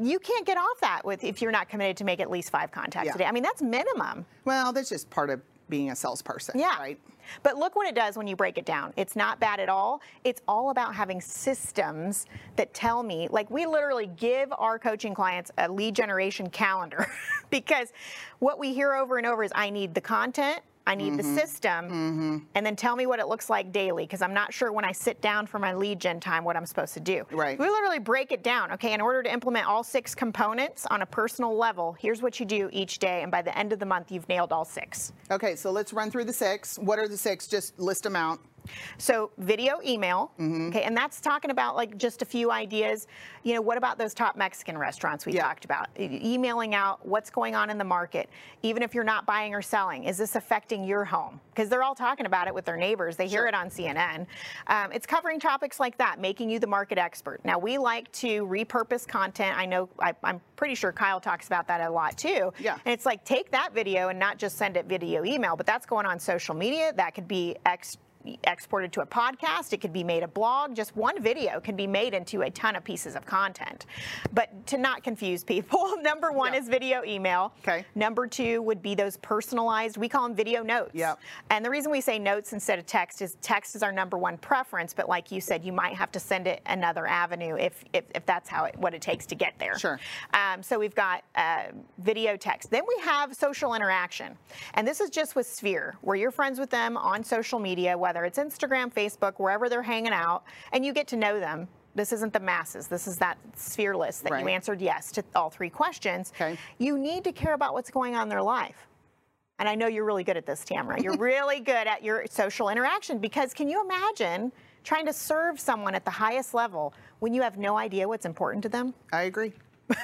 you can't get off that with if you're not committed to make at least five contacts Yeah. a day. I mean, that's minimum. Well, that's just part of being a salesperson. Yeah. Right. But look what it does when you break it down. It's not bad at all. It's all about having systems that tell me, like, we literally give our coaching clients a lead generation calendar because what we hear over and over is I need the content. I need Mm-hmm. the system, and then tell me what it looks like daily because I'm not sure when I sit down for my lead gen time what I'm supposed to do. Right. We literally break it down. Okay, in order to implement all six components on a personal level, here's what you do each day, and by the end of the month, you've nailed all six. Okay, so let's run through the six. What are the six? Just list them out. So video email, Mm-hmm. okay, and that's talking about like just a few ideas. You know, what about those top Mexican restaurants we Yeah. talked about? E- emailing out what's going on in the market, even if you're not buying or selling. Is this affecting your home? Because they're all talking about it with their neighbors. They hear Sure. it on CNN. Um, it's covering topics like that, making you the market expert. Now we like to repurpose content. I know I, I'm pretty sure Kyle talks about that a lot too. Yeah. And it's like take that video and not just send it video email, but that's going on social media. That could be ex exported to a podcast. It could be made a blog. Just one video can be made into a ton of pieces of content. But to not confuse people, number one Yeah. is video email. Okay. Number two would be those personalized, we call them video notes. Yep. And the reason we say notes instead of text is text is our number one preference, but like you said, you might have to send it another avenue if, if, if that's how it, what it takes to get there. Sure. Um, so we've got uh, video text. Then we have social interaction. And this is just with Sphere, where you're friends with them on social media, whether it's Instagram, Facebook, wherever they're hanging out, and you get to know them. This isn't the masses. This is that sphere list that you answered yes to all three questions. Okay. You need to care about what's going on in their life. And I know you're really good at this, Tamera. You're really good at your social interaction because can you imagine trying to serve someone at the highest level when you have no idea what's important to them? I agree.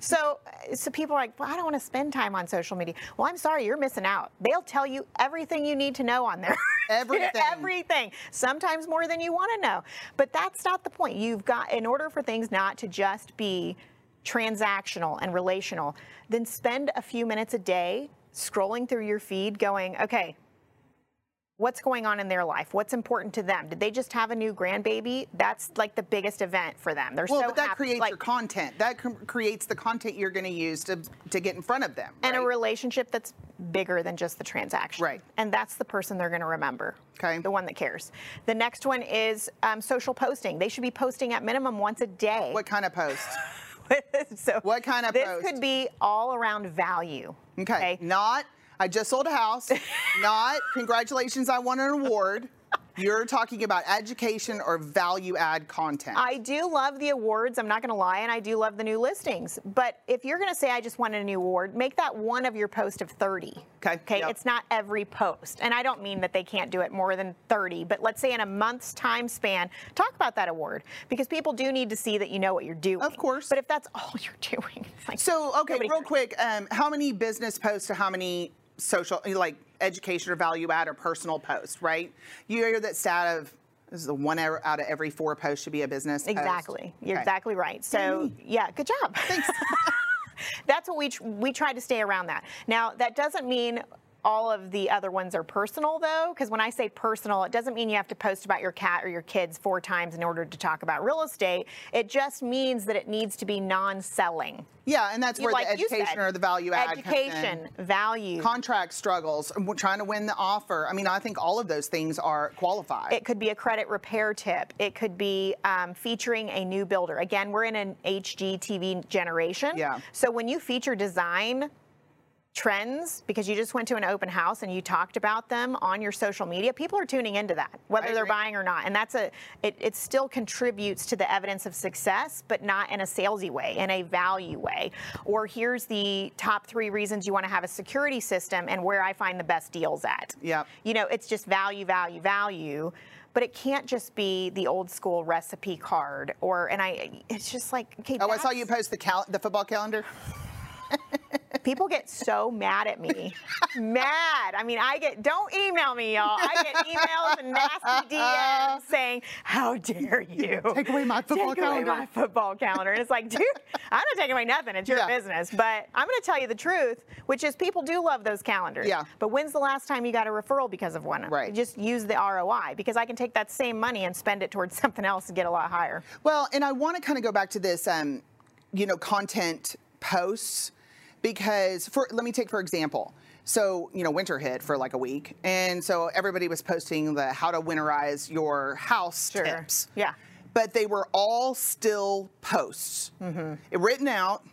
So, uh, so people are like, well, I don't want to spend time on social media. Well, I'm sorry, you're missing out. They'll tell you everything you need to know on there. Everything. everything. Sometimes more than you want to know. But that's not the point. You've got, in order for things not to just be transactional and relational, then spend a few minutes a day scrolling through your feed going, okay, what's going on in their life, what's important to them. Did they just have a new grandbaby? That's like the biggest event for them. They're Well, so but that happy. creates like, your content. That cr- creates the content you're going to use to to get in front of them. and a relationship that's bigger than just the transaction. Right. And that's the person they're going to remember. Okay. The one that cares. The next one is um, social posting. They should be posting at minimum once a day. What kind of post? so What kind of this post? could be all around value. Okay. Not, I just sold a house. Not, congratulations, I won an award. You're talking about education or value add content. I do love the awards. I'm not going to lie, and I do love the new listings. But if you're going to say I just won a new award, make that one of your post of 30. Okay, Okay. yep. It's not every post, and I don't mean that they can't do it more than 30. But let's say in a month's time span, talk about that award because people do need to see that you know what you're doing. Of course. But if that's all you're doing, it's like so, okay, real cares. quick, um, how many business posts to how many social, eh, like education or value add or personal posts, right? You hear that stat of, this is the one out of every four posts should be a business post. Exactly. You're Okay. exactly right. So, yeah, good job. Thanks. That's what we tr- we tried to stay around that. Now, that doesn't mean all of the other ones are personal though, because when I say personal, it doesn't mean you have to post about your cat or your kids four times in order to talk about real estate. It just means that it needs to be non-selling. Yeah, and that's where like the education said, or the value add comes in. education, value. contract struggles, trying to win the offer. I mean, I think all of those things are qualified. It could be a credit repair tip. It could be um, featuring a new builder. Again, we're in an HGTV generation. Yeah. So when you feature design trends because you just went to an open house and you talked about them on your social media, people are tuning into that, whether they're buying or not. And that's a it, it still contributes to the evidence of success, but not in a salesy way, in a value way. Or here's the top three reasons you want to have a security system and where I find the best deals at. Yep. You know, it's just value, value, value. But it can't just be the old school recipe card, or and I. It's just like okay. oh, I saw you post the cal- the football calendar. People get so mad at me. mad. I mean, I get, don't email me, y'all. I get emails and nasty DMs saying, how dare you? Take away my football Take away calendar." my football calendar. And it's like, dude, I'm not taking away nothing. It's your Yeah. business. But I'm going to tell you the truth, which is people do love those calendars. Yeah. But when's the last time you got a referral because of one? Right. Just use the ROI because I can take that same money and spend it towards something else and get a lot higher. Well, and I want to kind of go back to this, um, you know, content posts because for let me take for example. So you know, winter hit for like a week, and so everybody was posting the how to winterize your house Sure. tips. Yeah. But they were all still posts, mm-hmm. written out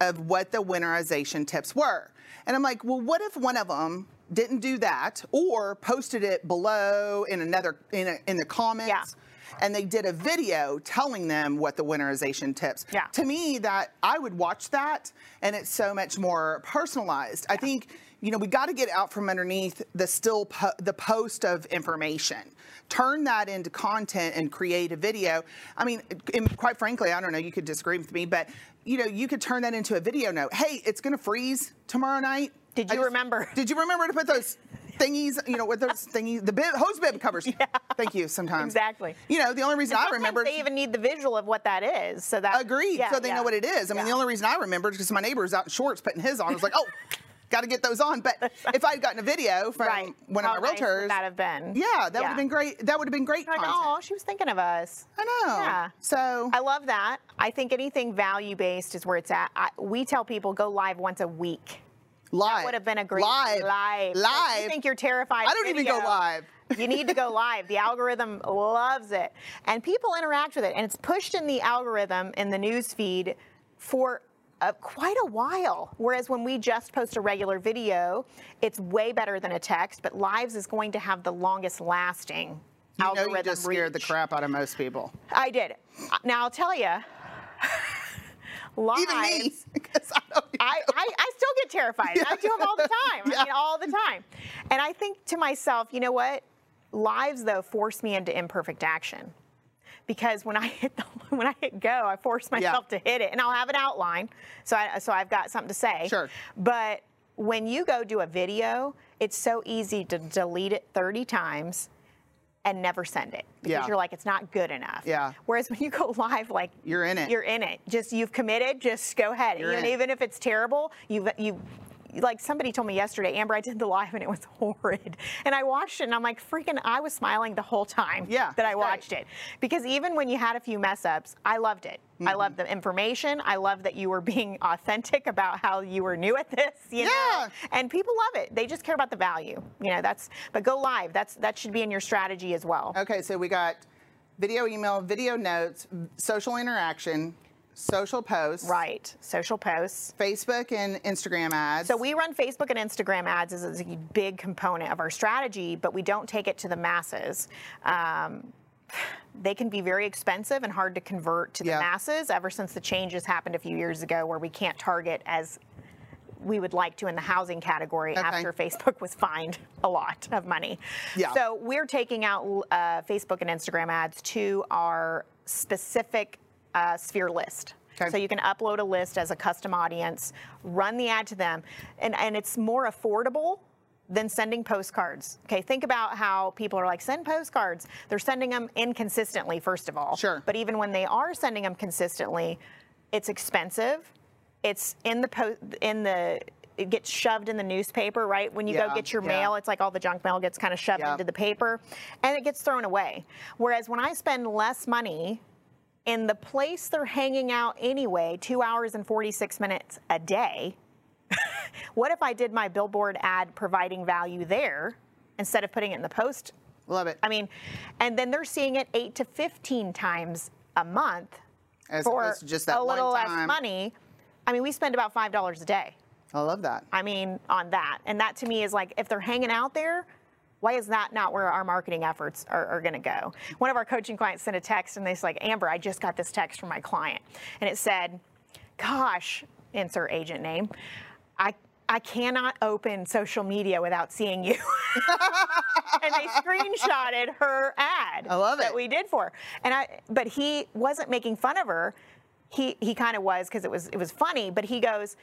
of what the winterization tips were. And I'm like, well, what if one of them didn't do that or posted it below in another in, a, in the comments? Yeah. And they did a video telling them what the winterization tips. Yeah. To me, that I would watch that, and it's so much more personalized. I think you know we got to get out from underneath the still po- the post of information. Turn that into content and create a video. I mean, quite frankly, I don't know. You could disagree with me, but you know, you could turn that into a video note. Hey, it's going to freeze tomorrow night. Did you remember? Did you remember to put those thingies? You know, with those thingies, the bib, hose bib covers. Yeah. Thank you. Sometimes Exactly. You know, the only reason I remember. they even need the visual of what that is. So that Agreed. Yeah, so they yeah. know what it is. I mean, the only reason I remember is because my neighbor was out in shorts putting his on. I was like, oh, got to get those on. But if I had gotten a video from Right. one How of my nice would realtors, that have been? yeah, that would have been great. That would have been great Like, oh, she was thinking of us. I know. Yeah. So I love that. I think anything value based is where it's at. I, we tell people go live once a week. Live That would have been a great live live. live. You think you're terrified? I don't even go live. you need to go live. The algorithm loves it, and people interact with it, and it's pushed in the algorithm in the news feed for. Uh, quite a while. Whereas when we just post a regular video, it's way better than a text, but lives is going to have the longest lasting you know, algorithm you just scared the crap out of most people, I did. Uh, Now I'll tell you, lives. even me. 'cause I, don't I, I, I still get terrified. I do them all the time. I mean, all the time. And I think to myself, you know what? Lives though force me into imperfect action. Because when I hit the, when I hit go, I force myself to hit it, and I'll have an outline, so I, so I've got something to say. Sure. But when you go do a video, it's so easy to delete it 30 times and never send it because Yeah. you're like it's not good enough. Yeah. Whereas when you go live, like You're in it. You're in it. Just you've committed. Just go ahead. You're even, if it's terrible, you've you like somebody told me yesterday, Amber, I did the live and it was horrid. And I watched it and I'm like, freaking, I was smiling the whole time Yeah, that I watched great. it. Because even when you had a few mess ups, I loved it. I Mm-hmm. loved the information. I loved that you were being authentic about how you were new at this, you know? Yeah. And people love it. They just care about the value. You know, that's but go live. That's that should be in your strategy as well. Okay, so we got video, email, video notes, social interaction, social posts, Right. Social posts. Facebook and Instagram ads. So we run Facebook and Instagram ads as a big component of our strategy, but we don't take it to the masses. Um, they can be very expensive and hard to convert to the Yeah. masses ever since the changes happened a few years ago where we can't target as we would like to in the housing category Okay. after Facebook was fined a lot of money. Yeah. So we're taking out uh, Facebook and Instagram ads to our specific uh, sphere list. Okay. So you can upload a list as a custom audience, run the ad to them, and, and it's more affordable than sending postcards. Okay, think about how people are like, send postcards. They're sending them inconsistently, first of all. Sure. But even when they are sending them consistently, it's expensive. It's in the post in the it gets shoved in the newspaper, right? When you Yeah, go get your yeah. mail, it's like all the junk mail gets kind of shoved Yeah. into the paper and it gets thrown away. Whereas when I spend less money in the place they're hanging out anyway, two hours and 46 minutes a day, what if I did my billboard ad providing value there instead of putting it in the post? Love it. I mean, and then they're seeing it eight to 15 times a month As for just that a little one less money. I mean, we spend about $5 a day. I love that. I mean, on that. And that to me is like, if they're hanging out there, why is that not where our marketing efforts are, are going to go? One of our coaching clients sent a text and they're like, Amber, I just got this text from my client. And it said, Gosh, insert agent name, I, I cannot open social media without seeing you. and they screenshotted her ad I love that it. we did for her. And I, but he wasn't making fun of her. He, he kind of was because it was it was funny, but he goes,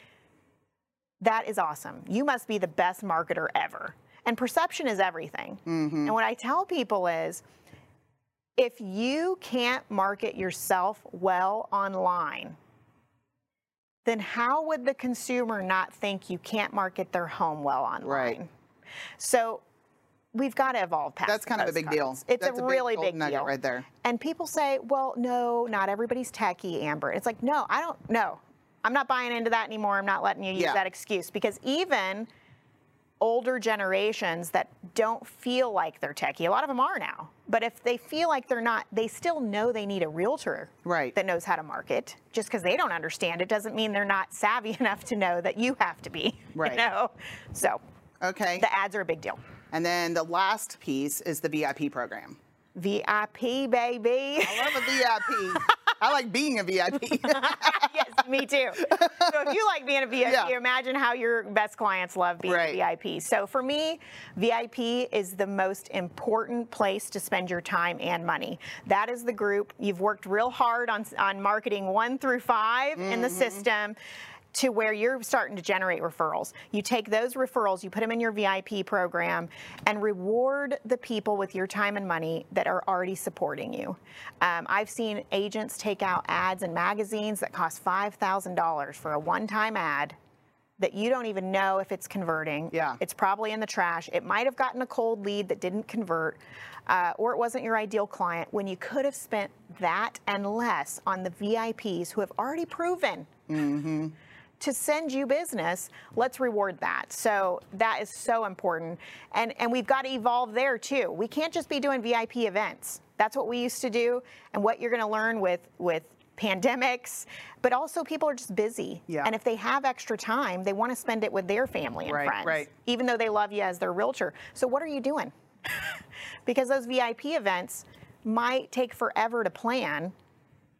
that is awesome. You must be the best marketer ever. And perception is everything. Mm-hmm. And what I tell people is if you can't market yourself well online, then how would the consumer not think you can't market their home well online? Right. So we've got to evolve past That's kind of a big deal. It's That's a a big really big deal right there. And people say, well, no, not everybody's techie, Amber. It's like, no, I don't, no. I'm not buying into that anymore. I'm not letting you use Yeah. that excuse because even older generations that don't feel like they're techie, a lot of them are now. But if they feel like they're not, they still know they need a realtor Right. that knows how to market. Just because they don't understand it doesn't mean they're not savvy enough to know that you have to be. Right. You know? So Okay. the ads are a big deal. and then the last piece is the VIP program. VIP, baby. I love a VIP. I like being a VIP. yes, me too. So if you like being a VIP, Yeah. imagine how your best clients love being Right. a VIP. So for me, VIP is the most important place to spend your time and money. That is the group you've worked real hard on on marketing one through 5 in the mm-hmm. system. To where you're starting to generate referrals. You take those referrals, you put them in your VIP program, and reward the people with your time and money that are already supporting you. Um, I've seen agents take out ads in magazines that cost $5,000 for a one time ad that you don't even know if it's converting. Yeah. It's probably in the trash. It might have gotten a cold lead that didn't convert, uh, or it wasn't your ideal client when you could have spent that and less on the VIPs who have already proven to send you business, let's reward that. So that is so important. And and we've got to evolve there too. We can't just be doing VIP events. That's what we used to do and what you're going to learn with with pandemics, but also people are just busy. Yeah. And if they have extra time, they want to spend it with their family and Right, friends, right. even though they love you as their realtor. So what are you doing? because those VIP events might take forever to plan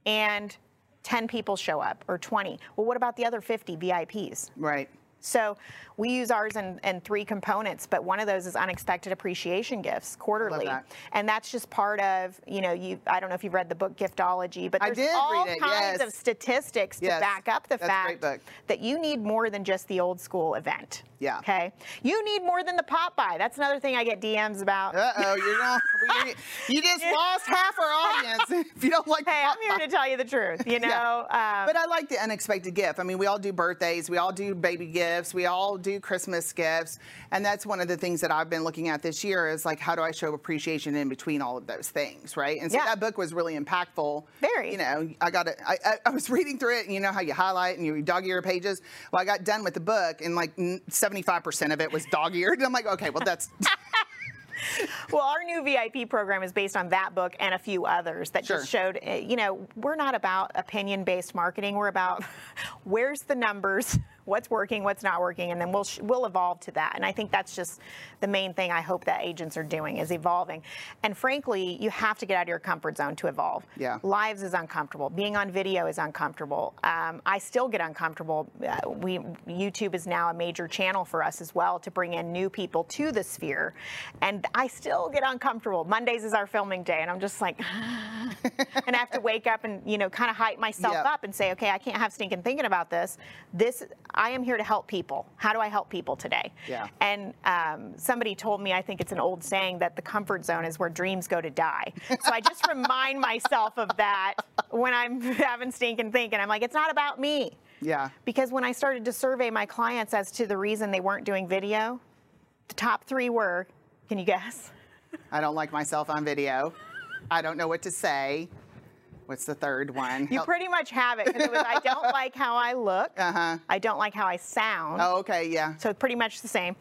and 10 people show up or 20. Well, what about the other 50 VIPs? right. So we use ours in, in three components, but one of those is unexpected appreciation gifts quarterly. that. And that's just part of, you know, you I don't know if you've read the book Giftology, but there's all kinds yes. of statistics to Yes, back up the that's fact that you need more than just the old school event. Yeah. Okay. You need more than the pop by. That's another thing I get DMs about. Uh oh, you're not. you- You just lost half our audience if you don't like. hey, I'm here to tell you the truth, you know. Yeah. Um, But I like the unexpected gift. I mean, we all do birthdays, we all do baby gifts. Gifts. We all do Christmas gifts. And that's one of the things that I've been looking at this year is like, how do I show appreciation in between all of those things, right? And so Yeah. that book was really impactful. Very. You know, I got it. I, I, was reading through it, and you know how you highlight and you dog ear pages. Well, I got done with the book, and like 75% of it was dog eared. And I'm like, okay, well, that's. Well, our new VIP program is based on that book and a few others that just showed, uh, you know, we're not about opinion based marketing. We're about where's the numbers, what's working, what's not working, and then we'll, sh- we'll evolve to that. And I think that's just the main thing I hope that agents are doing is evolving. And frankly, you have to get out of your comfort zone to evolve. Yeah. Lives is uncomfortable. Being on video is uncomfortable. Um, I still get uncomfortable. Uh, we YouTube is now a major channel for us as well to bring in new people to the sphere, and I still get uncomfortable. Mondays is our filming day, and I'm just like, and I have to wake up and you know kind of hype myself Yeah. up and say, okay, I can't have stinking thinking about this. This I am here to help people. How do I help people today? Yeah. And um, somebody told me, I think it's an old saying, that the comfort zone is where dreams go to die. So I just remind myself of that when I'm having stinking thinking. I'm like, it's not about me. Yeah. Because when I started to survey my clients as to the reason they weren't doing video, the top three were, can you guess? I don't like myself on video. I don't know what to say. What's the third one? You Help- pretty much have it. it was, I don't like how I look. Uh-huh. I don't like how I sound. Oh, okay, yeah. So pretty much the same.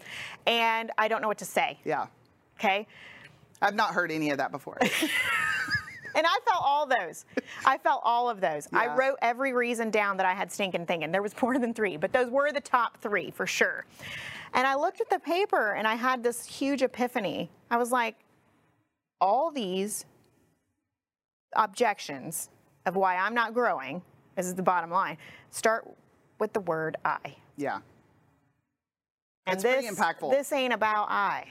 And I don't know what to say. Yeah. Okay. I've not heard any of that before. And I felt all those. I felt all of those. I wrote every reason down that I had stinking thinking. There was more than three, but those were the top three for sure. And I looked at the paper and I had this huge epiphany. I was like, all these objections of why I'm not growing, this is the bottom line, start with the word I. yeah. And That's this, pretty impactful. This ain't about I.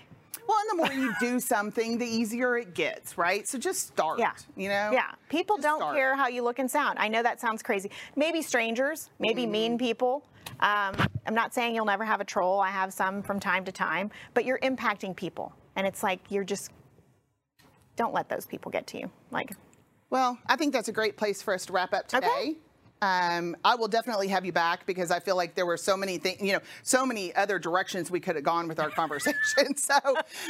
Well, and the more you do something, the easier it gets, right? So just start. Yeah. You know? Yeah. People Just don't start. care how you look and sound. I know that sounds crazy. Maybe strangers, maybe Mm-hmm. mean people. Um, I'm not saying you'll never have a troll. I have some from time to time, but you're impacting people. And it's like you're just, don't let those people get to you. Like, Well, I think that's a great place for us to wrap up today. Okay. Um, I will definitely have you back because I feel like there were so many things, you know, so many other directions we could have gone with our conversation. so,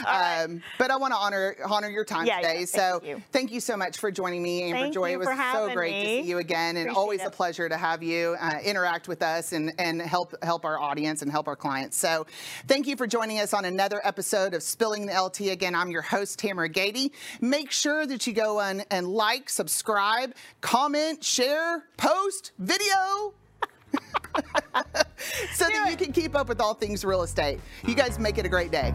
um, but I want to honor honor your time Yeah, today. yeah, so, thank you. thank you so much for joining me, Amber Thank Joy. it was so great to see you again, and Appreciate always a pleasure to have you uh, interact with us and and help help our audience and help our clients. So, thank you for joining us on another episode of Spilling the LTea. Again, I'm your host Tamera Gaede. Make sure that you go on and like, subscribe, comment, share, post, video. so that you can keep up with all things real estate. You guys make it a great day.